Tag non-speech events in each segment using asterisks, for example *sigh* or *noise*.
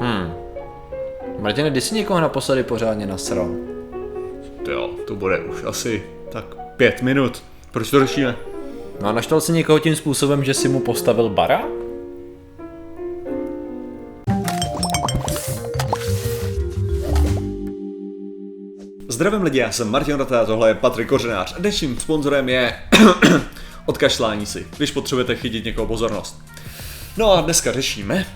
Hmm. Martine, kdy jsi někoho naposledy pořádně nasral? Jo, to bude už asi tak pět minut. Proč to řešíme? No a naštval jsi někoho tím způsobem, že si mu postavil barák? Zdravím lidi, já jsem Martin Rota, tohle je Patrik Kořenář a dnešním sponzorem je *coughs* odkašlání si, když potřebujete chytit někoho pozornost. No a dneska řešíme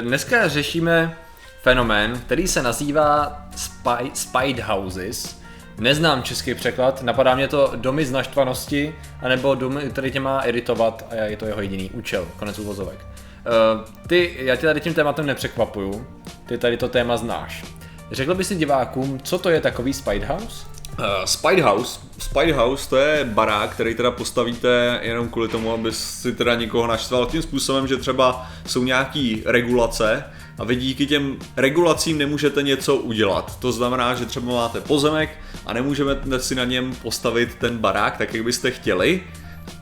Dneska řešíme fenomén, který se nazývá spy, Spide Houses. Neznám český překlad, napadá mě to domy z naštvanosti, anebo domy, který tě má iritovat a je to jeho jediný účel, konec uvozovek. Eh, Ty, já tě tady tím tématem nepřekvapuju, ty tady to téma znáš. Řekl by si divákům, co to je takový Spide House? Uh, Spide House. Spide House to je barák, který teda postavíte jenom kvůli tomu, aby si teda někoho naštval tím způsobem, že třeba jsou nějaký regulace a vy díky těm regulacím nemůžete něco udělat. To znamená, že třeba máte pozemek a nemůžete si na něm postavit ten barák tak, jak byste chtěli,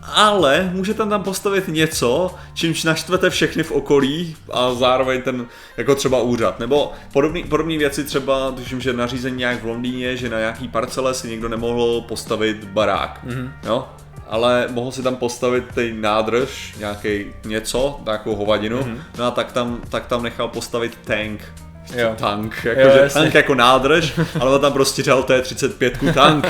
ale můžete tam postavit něco, čímž naštvete všechny v okolí a zároveň ten, jako třeba úřad. Nebo podobné podobné věci třeba, tuším, že nařízení nějak v Londýně, že na nějaký parcele si někdo nemohl postavit barák. Mm-hmm. Jo? ale mohl si tam postavit ten nádrž, nějaký něco, takovou hovadinu, mm-hmm. no a tak tam, tak tam nechal postavit tank. Jo. Tank, Jo, jakože jasně. tank jako nádrž, ale on tam prostě dal T-35 tank.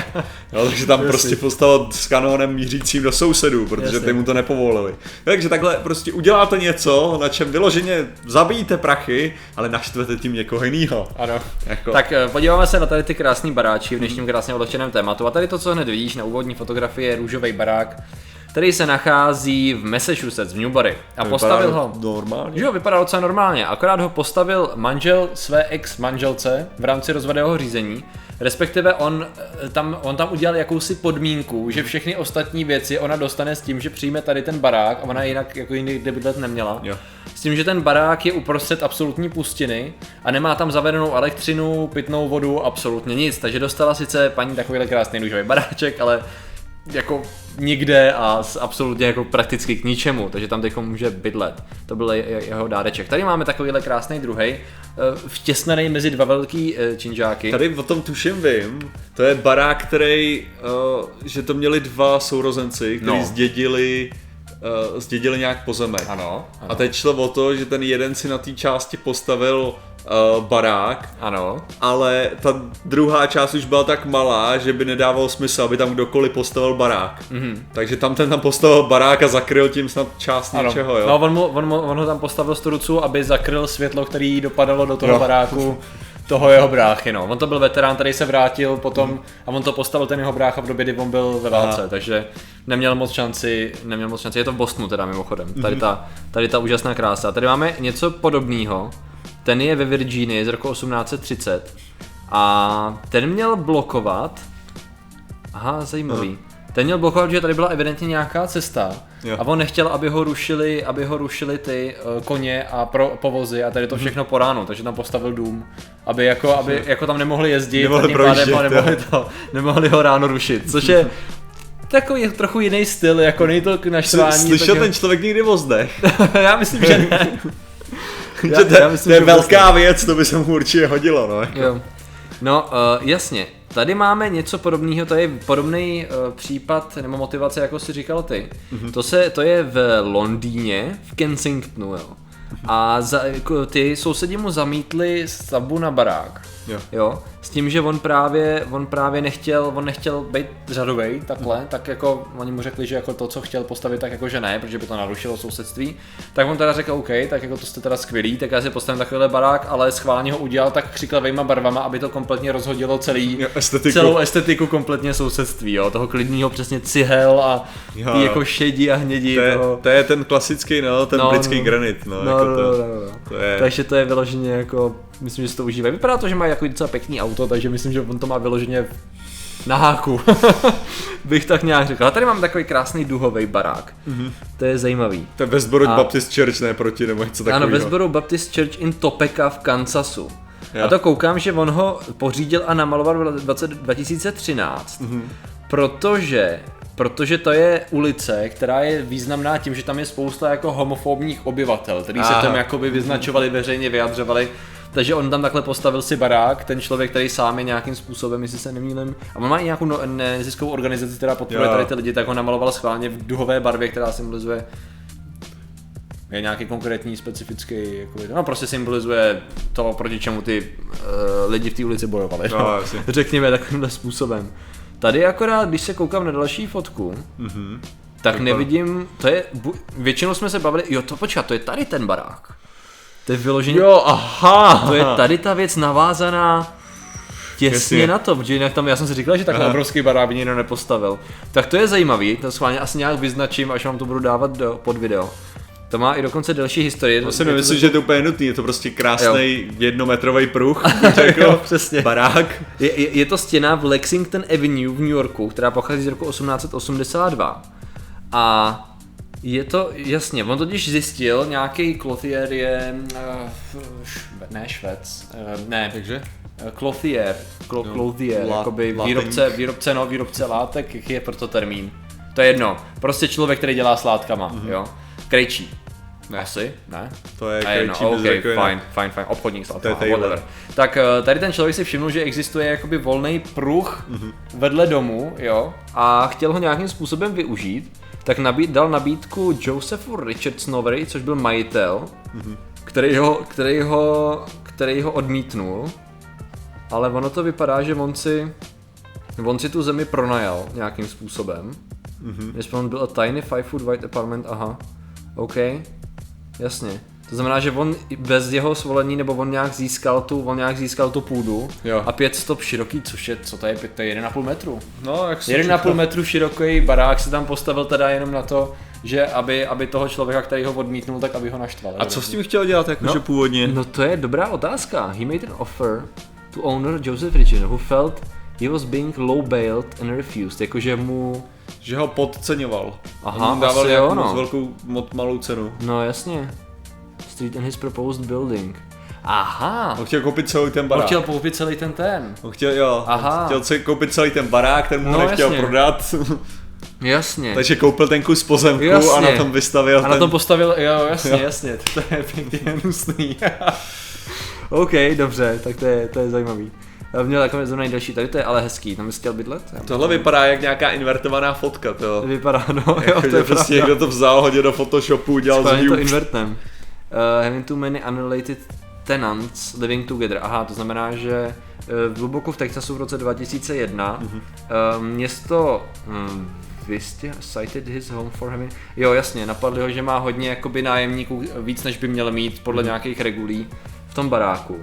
Jo, takže tam prostě postavil s kanónem mířícím do sousedů, protože Jasně. ty mu to nepovolili. Takže takhle prostě uděláte něco, na čem vyloženě zabijíte prachy, ale naštvete tím někoho jiného. Ano. Jako, Tak eh, podíváme se na tady ty krásné baráči v dnešním krásně odlehčeném tématu. A tady to, co hned vidíš na úvodní fotografii, je růžový barák, který se nachází v Massachusetts, v Newbury. A postavil ho... normálně. Jo, vypadá docela normálně, akorát ho postavil manžel své ex-manželce v rámci rozvodného řízení, respektive on eh, tam, on tam udělal jakousi podmínku, že všechny ostatní věci ona dostane s tím, že přijme tady ten barák a ona jinak jako jiný kde bydlet neměla. Jo. S tím, že ten barák je uprostřed absolutní pustiny a nemá tam zavedenou elektřinu, pitnou vodu, absolutně nic. Takže dostala sice paní takovýhle krásný růžový baráček, ale jako nikde a s absolutně jako prakticky k ničemu, takže tam teď může bydlet. To byl je- je- jeho dáreček. Tady máme takovýhle krásný druhý, vtěsnaný mezi dva velký eh, činžáky. Tady o tom tuším vím, to je barák, který, uh, že to měli dva sourozenci, kteří No. zdědili, zdědili nějak pozemek. Ano, A teď šlo o to, že ten jeden si na té části postavil uh, barák, ano. ale ta druhá část už byla tak malá, že by nedávalo smysl, aby tam kdokoliv postavil barák. Mhm. Mm-hmm. Takže tam ten tam postavil barák a zakryl tím snad část Ano. něčeho, jo. No, on, mu, on, mu, on ho tam postavil z trucu, aby zakryl světlo, který dopadalo do toho Jo. baráku toho jeho bráchy, no. On to byl veterán, který se vrátil potom a on to postavil ten jeho brácha v době, kdy on byl ve válce, Aha. takže neměl moc šanci, neměl moc šanci. Je to v Bostonu teda mimochodem, tady ta, tady ta úžasná krása. Tady máme něco podobného. Ten je ve Virginii z roku 1830 a ten měl blokovat Aha, zajímavý. Ten měl blokovat, že tady byla evidentně nějaká cesta Jo. a on nechtěl, aby ho rušili, aby ho rušili ty uh, koně a pro, povozy a tady Mhm. to všechno po ránu, takže tam postavil dům, aby jako, aby jako tam nemohli jezdit Nemohli a tím pádem nemohli, to, nemohli ho ráno rušit, což je takový trochu jiný styl, jako není to k naštvání. Slyšel tak ten člověk někdy o zdech? *laughs* já myslím, že ne. *laughs* *laughs* Já- to, já myslím, to je že velká věc, to by se mu určitě hodilo, no. jako. Jo. No, uh, jasně. Tady máme něco podobného, to je podobný uh, případ nebo motivace, jako si říkal ty. Mm-hmm. To, se, to je v Londýně, v Kensingtonu, jo. A za, ty sousedi mu zamítli stavbu na barák. Jo. Jo, s tím, že on právě, on právě nechtěl, on nechtěl být řadovej takhle, tak jako oni mu řekli, že jako to, co chtěl postavit, tak jako že ne, protože by to narušilo sousedství. Tak on teda řekl, OK, tak jako to jste teda skvělý, tak já si postavím takovýhle barák, ale schválně ho udělal tak křiklavejma barvama, aby to kompletně rozhodilo celý, Jo, estetiku. celou estetiku kompletně sousedství, jo, toho klidného přesně cihel a Jo, jako šedí a hnědí To je, toho. to je ten klasický, no, ten No, no, britský no. granit, no, No, jako no, to, no, no, no. to je, Takže to je vyloženě jako, myslím, že si to užívají. Vypadá to, že má jako docela pěkný auto, takže myslím, že on to má vyloženě na háku. *laughs* Bych tak nějak řekl. A tady mám takový krásný duhový barák. Mm-hmm. To je zajímavý. to je Westboro A- Baptist Church, ne proti, nebo něco Ano, takového. Westboro Baptist Church in Topeka v Kansasu. Jo. A to koukám, že on ho pořídil a namaloval v roce 2013, mm-hmm. protože protože to je ulice, která je významná tím, že tam je spousta jako homofobních obyvatel, kteří se tam jakoby vyznačovali, veřejně vyjadřovali. Takže on tam takhle postavil si barák, ten člověk, který sám je nějakým způsobem, jestli se nemýlím, a on má i nějakou no, neziskovou organizaci, která podporuje tady ty lidi, tak ho namaloval schválně v duhové barvě, která symbolizuje je nějaký konkrétní specifický, jako, no prostě symbolizuje to, proti čemu ty uh, lidi v té ulici bojovali. No, *laughs* jasně. Řekněme takovýmhle způsobem. Tady akorát, když se koukám na další fotku, Mhm. tak Vypadá- nevidím, to je, bu, většinou jsme se bavili, jo to počkat, to je tady ten barák. To je vyloženě, Jo, aha. to je tady ta věc navázaná těsně Jasně. na to, protože jinak tam, já jsem si říkal, že takhle Aha. obrovský barák by nikdo nepostavil. Tak to je zajímavý, to schválně asi nějak vyznačím, až vám to budu dávat do, pod video. To má i dokonce delší historii. Já si to nemyslím, že je to úplně nutný, je to prostě krásný jednometrový pruh, *laughs* jako přesně. barák. Je, je, je to stěna v Lexington Avenue v New Yorku, která pochází z roku 1882. A je to, jasně, on totiž zjistil, nějaký clothier je, šve, ne švec, uh, ne, Takže? eh, clothier, klo, Jo, clothier, lá- jakoby výrobce, výrobce, no, výrobce látek, jaký je proto termín. To je jedno, prostě člověk, který dělá s látkama, mm-hmm. jo. Krejčí. Ne. Asi, ne? To je krejčí bez OK, jako fajn, fajn, fajn, obchodník s látkama, whatever. Tak eh, tady ten člověk si všiml, že existuje jakoby volný pruh Mhm. vedle domu, jo, a chtěl ho nějakým způsobem využít, tak nabít, dal nabídku Josephu Richardsonovi, což byl majitel, Mhm. který ho, který ho, který ho odmítnul, ale ono to vypadá, že on si, on si tu zemi pronajal nějakým způsobem. Mm-hmm. Jestli on byl a tiny five foot white apartment, aha, OK, jasně. To znamená, že on bez jeho svolení, nebo on nějak získal tu, on nějak získal tu půdu Jo. a pět stop široký, což je, co to je, to je 1,5 metru. No, jak jsem 1,5 říkal. metru široký barák se tam postavil teda jenom na to, že aby, aby toho člověka, který ho odmítnul, tak aby ho naštval. A co s tím chtěl dělat, jakože No. původně? No to je dobrá otázka. He made an offer to owner Joseph Richard, who felt he was being low-bailed and refused, jakože mu, Že ho podceňoval. Aha, On mu dával asi jo, no. velkou, moc malou cenu. no jasně, street and his proposed building. Aha, On chtěl koupit celý ten on barák. chtěl koupit celý ten ten. On chtěl, jo, Aha. chtěl si koupit celý ten barák, ten mu No, nechtěl jasně. prodat. Jasně. Takže koupil ten kus pozemku Jasně. a na tom vystavil A na ten... tom postavil, jo, jasně, Jo. jasně, *laughs* to je pěkně hnusný. *laughs* OK, dobře, tak to je, to je zajímavý. Měl takové zrovna nejdelší, tady to je ale hezký, tam bys chtěl bydlet? Já- Tohle vypadá jak nějaká invertovaná fotka, to jo. Vypadá, no, jo, Jako, to je prostě pravda. někdo to vzal, hodil do Photoshopu, udělal z Schválně to invertnem. Uh, having too many unrelated tenants living together. Aha, to znamená, že uh, hluboko v Texasu v roce 2001 Mhm. uh, město um, Vistě cited his home for having... Jo, jasně, napadli ho, že má hodně jakoby nájemníků, víc než by měl mít podle nějakých regulí v tom baráku.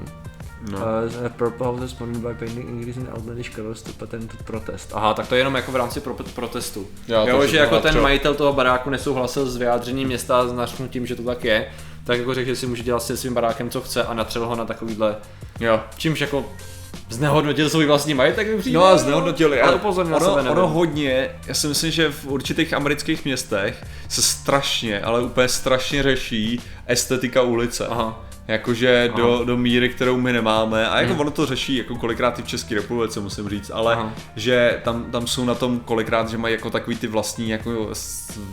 No. Uh, purple house responded by painting increasing outlandish colors to patent protest. Aha, tak to je jenom jako v rámci pro, protestu. Jo, Jo, že jako ten majitel toho baráku nesouhlasil s vyjádřením města s nařknutím, že to tak je, tak jako řekl, že si může dělat se svým barákem, co chce a natřel ho na takovýhle, jo, čímž jako znehodnotil svůj vlastní majetek, mi přijde. No a znehodnotili. Ale A upozornil na ono, ono hodně, já si myslím, že v určitých amerických městech se strašně, ale úplně strašně řeší estetika ulice. Aha. Jakože Aha. do, do míry, kterou my nemáme. A jako Hmm. ono to řeší jako kolikrát i v České republice, musím říct, ale Aha. že tam, tam jsou na tom kolikrát, že mají jako takový ty vlastní jako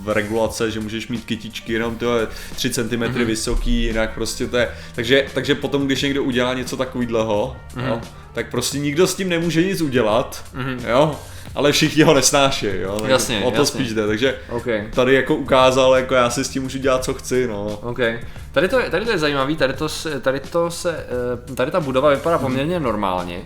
regulace, že můžeš mít kytičky jenom to je 3 cm Mhm. vysoký, jinak prostě to je. Takže, takže potom, když někdo udělá něco takového, jo, tak prostě nikdo s tím nemůže nic udělat, Mhm. jo, ale všichni ho nesnáší, jo. tak Jasně, O to jasně. spíš jde, takže OK. tady jako ukázal, jako já si s tím můžu dělat, co chci, no. OK. Tady to, je, tady to je zajímavý, tady to, se, tady to se, eh, tady ta budova vypadá poměrně normálně.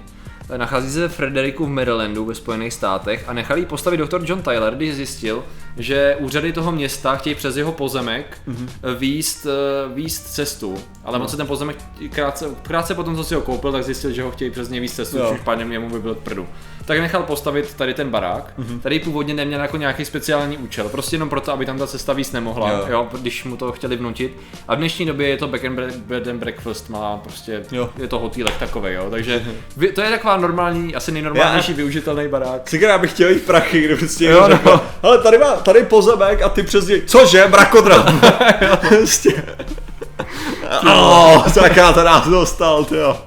Nachází se v Frederiku v Marylandu ve Spojených státech a nechal ji postavit doktor John Tyler, když zjistil, že úřady toho města chtějí přes jeho pozemek mm-hmm. výst, eh, výst cestu. Ale on se ten pozemek krátce, krátce potom, co si ho koupil, tak zjistil, že ho chtějí přes něj výst cestu, Jo. čímž pádem jemu by byl prdu. Tak nechal postavit tady ten barák, mm-hmm. který původně neměl jako nějaký speciální účel, prostě jenom proto, aby tam ta cesta víc nemohla, Jo. jo. když mu to chtěli vnutit. A v dnešní době je to back and bed and breakfast, má prostě, Jo. je to hotýlek takový, jo, takže vy- to je taková normální, asi nejnormálnější využitelný barák. Já bych chtěl jít prachy, kde prostě Jo, no. ale tady má, tady pozemek a ty přes něj, cože, brakodra. *laughs* prostě. Oh, tak já to nás dostal, jo.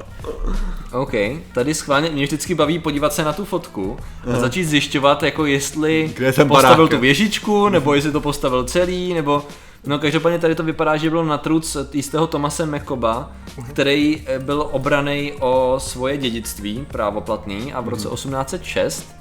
OK, tady schválně, mě vždycky baví podívat se na tu fotku a začít zjišťovat, jako jestli Kde ten postavil barák? tu věžičku, nebo jestli to postavil celý, nebo... No každopádně tady to vypadá, že bylo na truc jistého Tomase Mekoba, který eh, byl obraný o svoje dědictví právoplatný a v roce 1806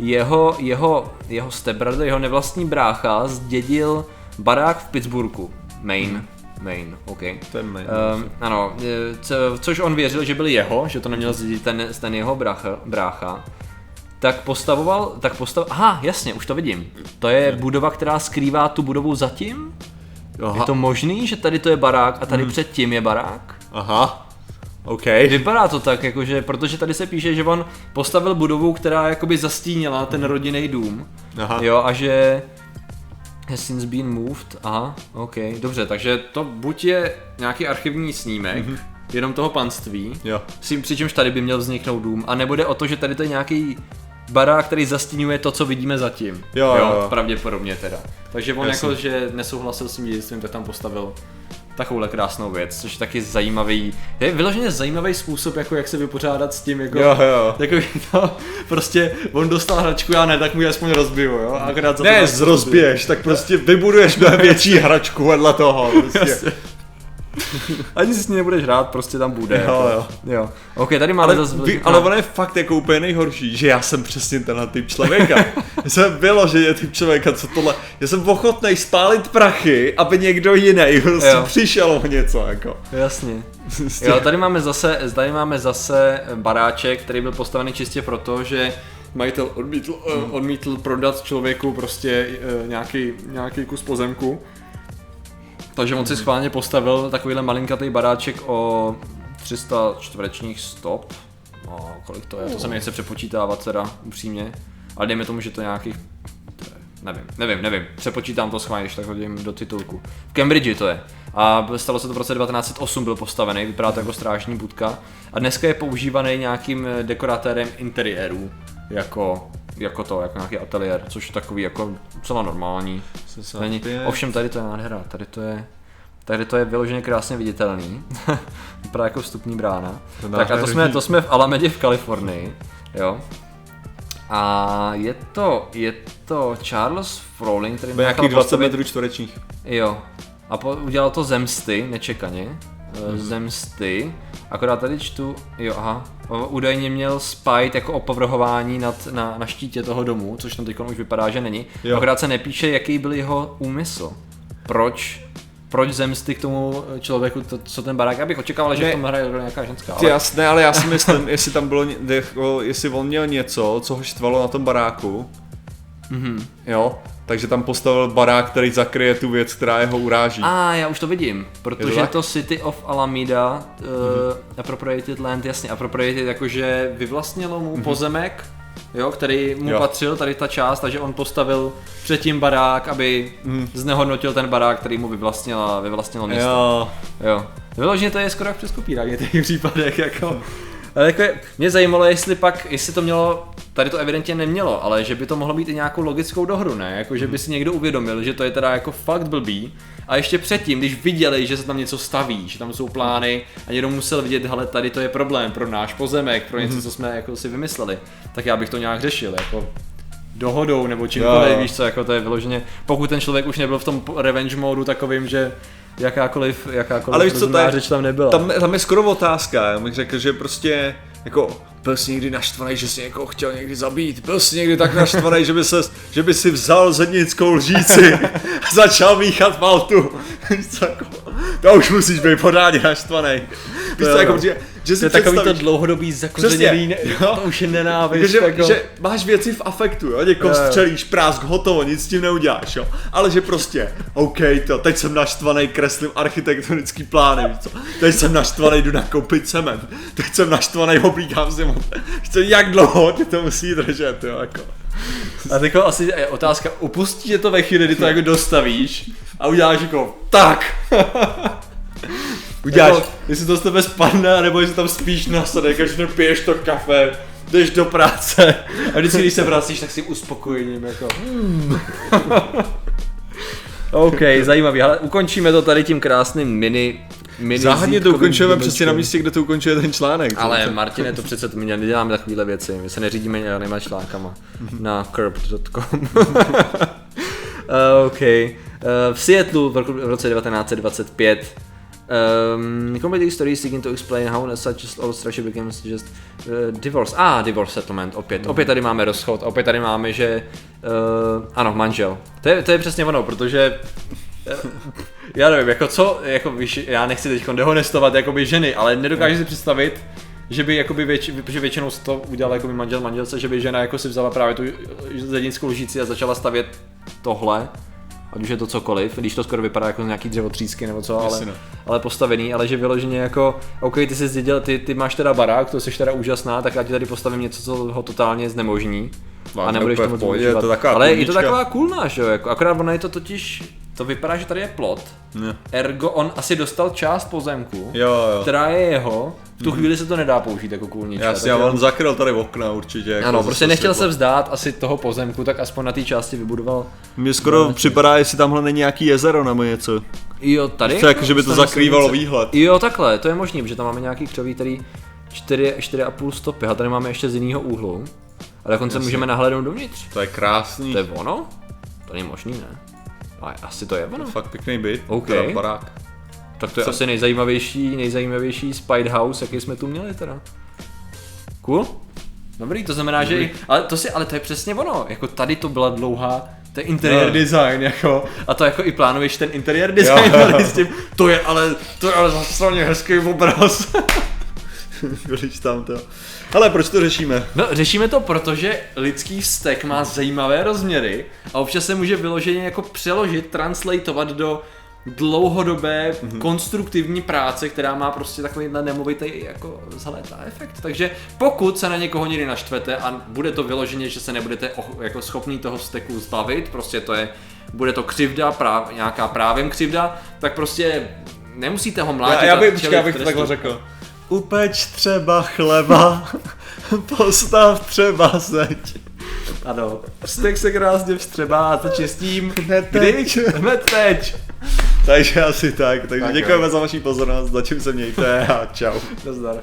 jeho, jeho, jeho stepbrother, jeho nevlastní brácha zdědil barák v Pittsburghu, Maine. Maine, OK. To je Maine, Um, ano, co, což on věřil, že byl jeho, že to neměl zdědit ten, ten jeho brácha, brácha. Tak postavoval, tak postav... Aha, jasně, už to vidím. To je budova, která skrývá tu budovu zatím? Aha. Je to možný, že tady to je barák a tady předtím je barák? Aha. OK. Vypadá to tak, jakože, protože tady se píše, že on postavil budovu, která jakoby zastínila ten rodinný dům. Aha. Jo, a že has since been moved, aha, ok, dobře, takže to buď je nějaký archivní snímek, Mhm. jenom toho panství, Jo. přičemž tady by měl vzniknout dům, a nebude o to, že tady to je nějaký barák, který zastínuje to, co vidíme zatím. Jo, jo, jo. Pravděpodobně teda. Takže on Jasně. jako, že nesouhlasil s tím dědictvím, tak tam postavil takovouhle krásnou věc, což je taky zajímavý, je vyloženě zajímavý způsob, jako jak se vypořádat s tím, jako, Jo, jo. Takový to, *laughs* prostě on dostal hračku, já ne, tak mu ji aspoň rozbiju, jo, akorát za to Ne, zrozbiješ, tak prostě vybuduješ mnohem větší hračku vedle toho. *laughs* Prostě. *laughs* Ani si s ní nebudeš hrát, prostě tam bude. Jo, jako. jo. jo. OK, tady máme Ale, zase... vy, ale ono je fakt jako úplně nejhorší, že já jsem přesně tenhle typ člověka. *laughs* Já jsem bylo, že je typ člověka, co tohle, já jsem ochotný spálit prachy, aby někdo jiný prostě Jo. přišel o něco, jako. Jasně. Prostě- Jo, tady máme zase, tady máme zase baráček, který byl postavený čistě proto, že majitel odmítl, hmm. odmítl prodat člověku prostě eh, nějaký, nějaký kus pozemku. Takže on si schválně postavil takovýhle malinkatý baráček o 300 čtverečních stop. No, kolik to je? To se mi nechce přepočítávat teda, upřímně. Ale dejme tomu, že to nějakých Nevím, nevím, nevím. Přepočítám to schválně, když tak hodím do titulku. V Cambridge to je. A stalo se to v roce 1908, byl postavený, vypadá to jako strážní budka. A dneska je používaný nějakým eh, dekoratérem interiérů. Jako, jako to, jako nějaký ateliér, což je takový jako celá normální. Není. Ovšem tady to je nádhera, tady to je Tady to je vyloženě krásně viditelný. *laughs* Vypadá jako vstupní brána. To tak a to jsme, to jsme v Alamedě v Kalifornii. Jo. A je to, je to Charles Frowling, který nechal nějakých 20 postavit- metrů čtverečních. Jo. A po, udělal to Zemsty, nečekaně. Mm. Zemsty. Akorát tady čtu, jo aha, údajně měl spajt jako opovrhování nad, na, na štítě toho domu, což tam teď už vypadá, že není. Jo. Akorát se nepíše, jaký byl jeho úmysl. Proč proč zemsty k tomu člověku, to, co ten barák, já bych očekával, že Ne. v tom hraje nějaká ženská. Ty jasné, ale já si myslím, jestli tam bylo, jako, jestli on měl něco, co ho štvalo na tom baráku, Mhm. jo, takže tam postavil barák, který zakryje tu věc, která jeho uráží. A já už to vidím, protože tak? to City of Alameda, uh, appropriated land, jasně, appropriated jakože vyvlastnilo mu pozemek, jo, který mu Jo. patřil, tady ta část, takže on postavil předtím barák, aby znehodnotil ten barák, který mu vyvlastnila, vyvlastnilo město. Jo, Jo. Vyloženě to je skoro jak přes kopírák v těch *laughs* případech, jako. Ale jako je, mě zajímalo, jestli pak, jestli to mělo, tady to evidentně nemělo, ale že by to mohlo být i nějakou logickou dohru, ne? Jako, že by si někdo uvědomil, že to je teda jako fakt blbý. A ještě předtím, když viděli, že se tam něco staví, že tam jsou plány a někdo musel vidět, hele, tady to je problém pro náš pozemek, pro něco, co jsme jako si vymysleli, tak já bych to nějak řešil, jako dohodou nebo čímkoliv, víš co, jako to je vyloženě, pokud ten člověk už nebyl v tom revenge modu takovým, že jakákoliv, jakákoliv Ale víš co, je- řeč tam nebyla. tam, tam je skoro otázka, já bych řekl, že prostě jako byl jsi někdy naštvaný, že jsi někoho chtěl někdy zabít, byl jsi někdy tak naštvaný, že by, se, že by si vzal zednickou lžíci a začal míchat maltu. *laughs* Jako, to už musíš být pořádně naštvaný. Víš co, jako, jo. Že, si to je takový to dlouhodobý zakořeněný, ne, jo. to *laughs* už je nenávist. že, jako. že máš věci v afektu, jo? někoho jo. střelíš, prásk, hotovo, nic s tím neuděláš, jo? Ale že prostě, OK, to, teď jsem naštvaný, kreslím architektonický plány, víš co? Teď jsem naštvaný, jdu nakoupit cement, teď jsem naštvaný, oblíkám si moc. Jak dlouho tě to musí držet, jo, jako. A teď jako asi je otázka, upustí tě to ve chvíli, kdy to jako dostavíš a uděláš jako tak. *laughs* Uděláš, Jako, jestli to z tebe spadne, nebo jestli tam spíš na sadek, až piješ to kafe, jdeš do práce a vždycky, když se vracíš, tak si uspokojením jako. *laughs* OK, zajímavý, ale ukončíme to tady tím krásným mini mini Záhadně to ukončujeme přesně na místě, kde to ukončuje ten článek. Ale Martine, to přece to my neděláme takovéhle věci, my se neřídíme žádnýma článkama na curb.com. uh, *laughs* OK. Uh, v Seattleu roku, v roce 1925 Um, comedy story seeking to explain how such all structure becomes just uh, divorce. Ah, divorce settlement, opět. Opět tady máme rozchod, opět tady máme, že uh, ano, manžel. To je, to je přesně ono, protože eh, já nevím, jako co, jako víš, já nechci teď dehonestovat jakoby ženy, ale nedokážu si představit, že by jakoby věč, že většinou to udělal jakoby manžel manželce, že by žena jako si vzala právě tu zedinskou lžíci a začala stavět tohle, ať už je to cokoliv, když to skoro vypadá jako nějaký dřevotřísky nebo co, ale, Jasně, no. ale postavený, ale že vyloženě jako, OK, ty jsi zdědil, ty, ty máš teda barák, to jsi teda úžasná, tak já ti tady postavím něco, co ho totálně znemožní. No, a nebudeš to moc pohodě, je to taková Ale je to taková coolná, že jo, jako, akorát ono je to totiž, to vypadá, že tady je plot, Ne. ergo on asi dostal část pozemku, Jo, jo. která je jeho, v tu chvíli se to nedá použít jako kůlnička. Jasně, on zakryl tady okna určitě. Jako Ano, prostě nechtěl se vzdát asi toho pozemku, tak aspoň na té části vybudoval. Mně skoro připadá, jestli tamhle není nějaký jezero nebo něco. Jo, tady? To jako, že by to zakrývalo silnice. výhled. Jo, takhle, to je možný, protože tam máme nějaký křoví, který 4, 4,5 stopy a tady máme ještě z jiného úhlu. A dokonce Jasně. můžeme nahlédnout dovnitř. To je krásný. To je ono? To není možný, ne? A asi to je ono. Fakt pěkný byt. OK. Teda barák. Tak to je Co- asi nejzajímavější, nejzajímavější Spide House, jaký jsme tu měli teda. Cool? Dobrý, to znamená, že, i- ale to si, ale to je přesně ono, jako tady to byla dlouhá, to je interiér Jo. design, jako, a to jako i plánuješ ten interiér design, Jo. *laughs* tady s tím, to je ale, to je ale zasraně hezký obraz. *laughs* *laughs* Tam to. Ale proč to řešíme? No, řešíme to, protože lidský vztek má zajímavé rozměry a občas se může vyloženě jako přeložit, translatovat do dlouhodobé mm-hmm. konstruktivní práce, která má prostě takovýhle nemovitý jako zhlétá efekt. Takže pokud se na někoho někdy naštvete a bude to vyloženě, že se nebudete jako schopný toho vzteku zbavit, prostě to je, bude to křivda, práv, nějaká právem křivda, tak prostě nemusíte ho mlátit Já, já bych, počkej, já bych to takhle řekl. Upeč třeba chleba, *laughs* postav třeba zeď. Ano, vztek se krásně vstřebá a to čistím. Hned teď. Kdy? Hned teď. Takže asi tak. Takže Tak jo. děkujeme za vaši pozornost, zatím se mějte a čau. Nazdar.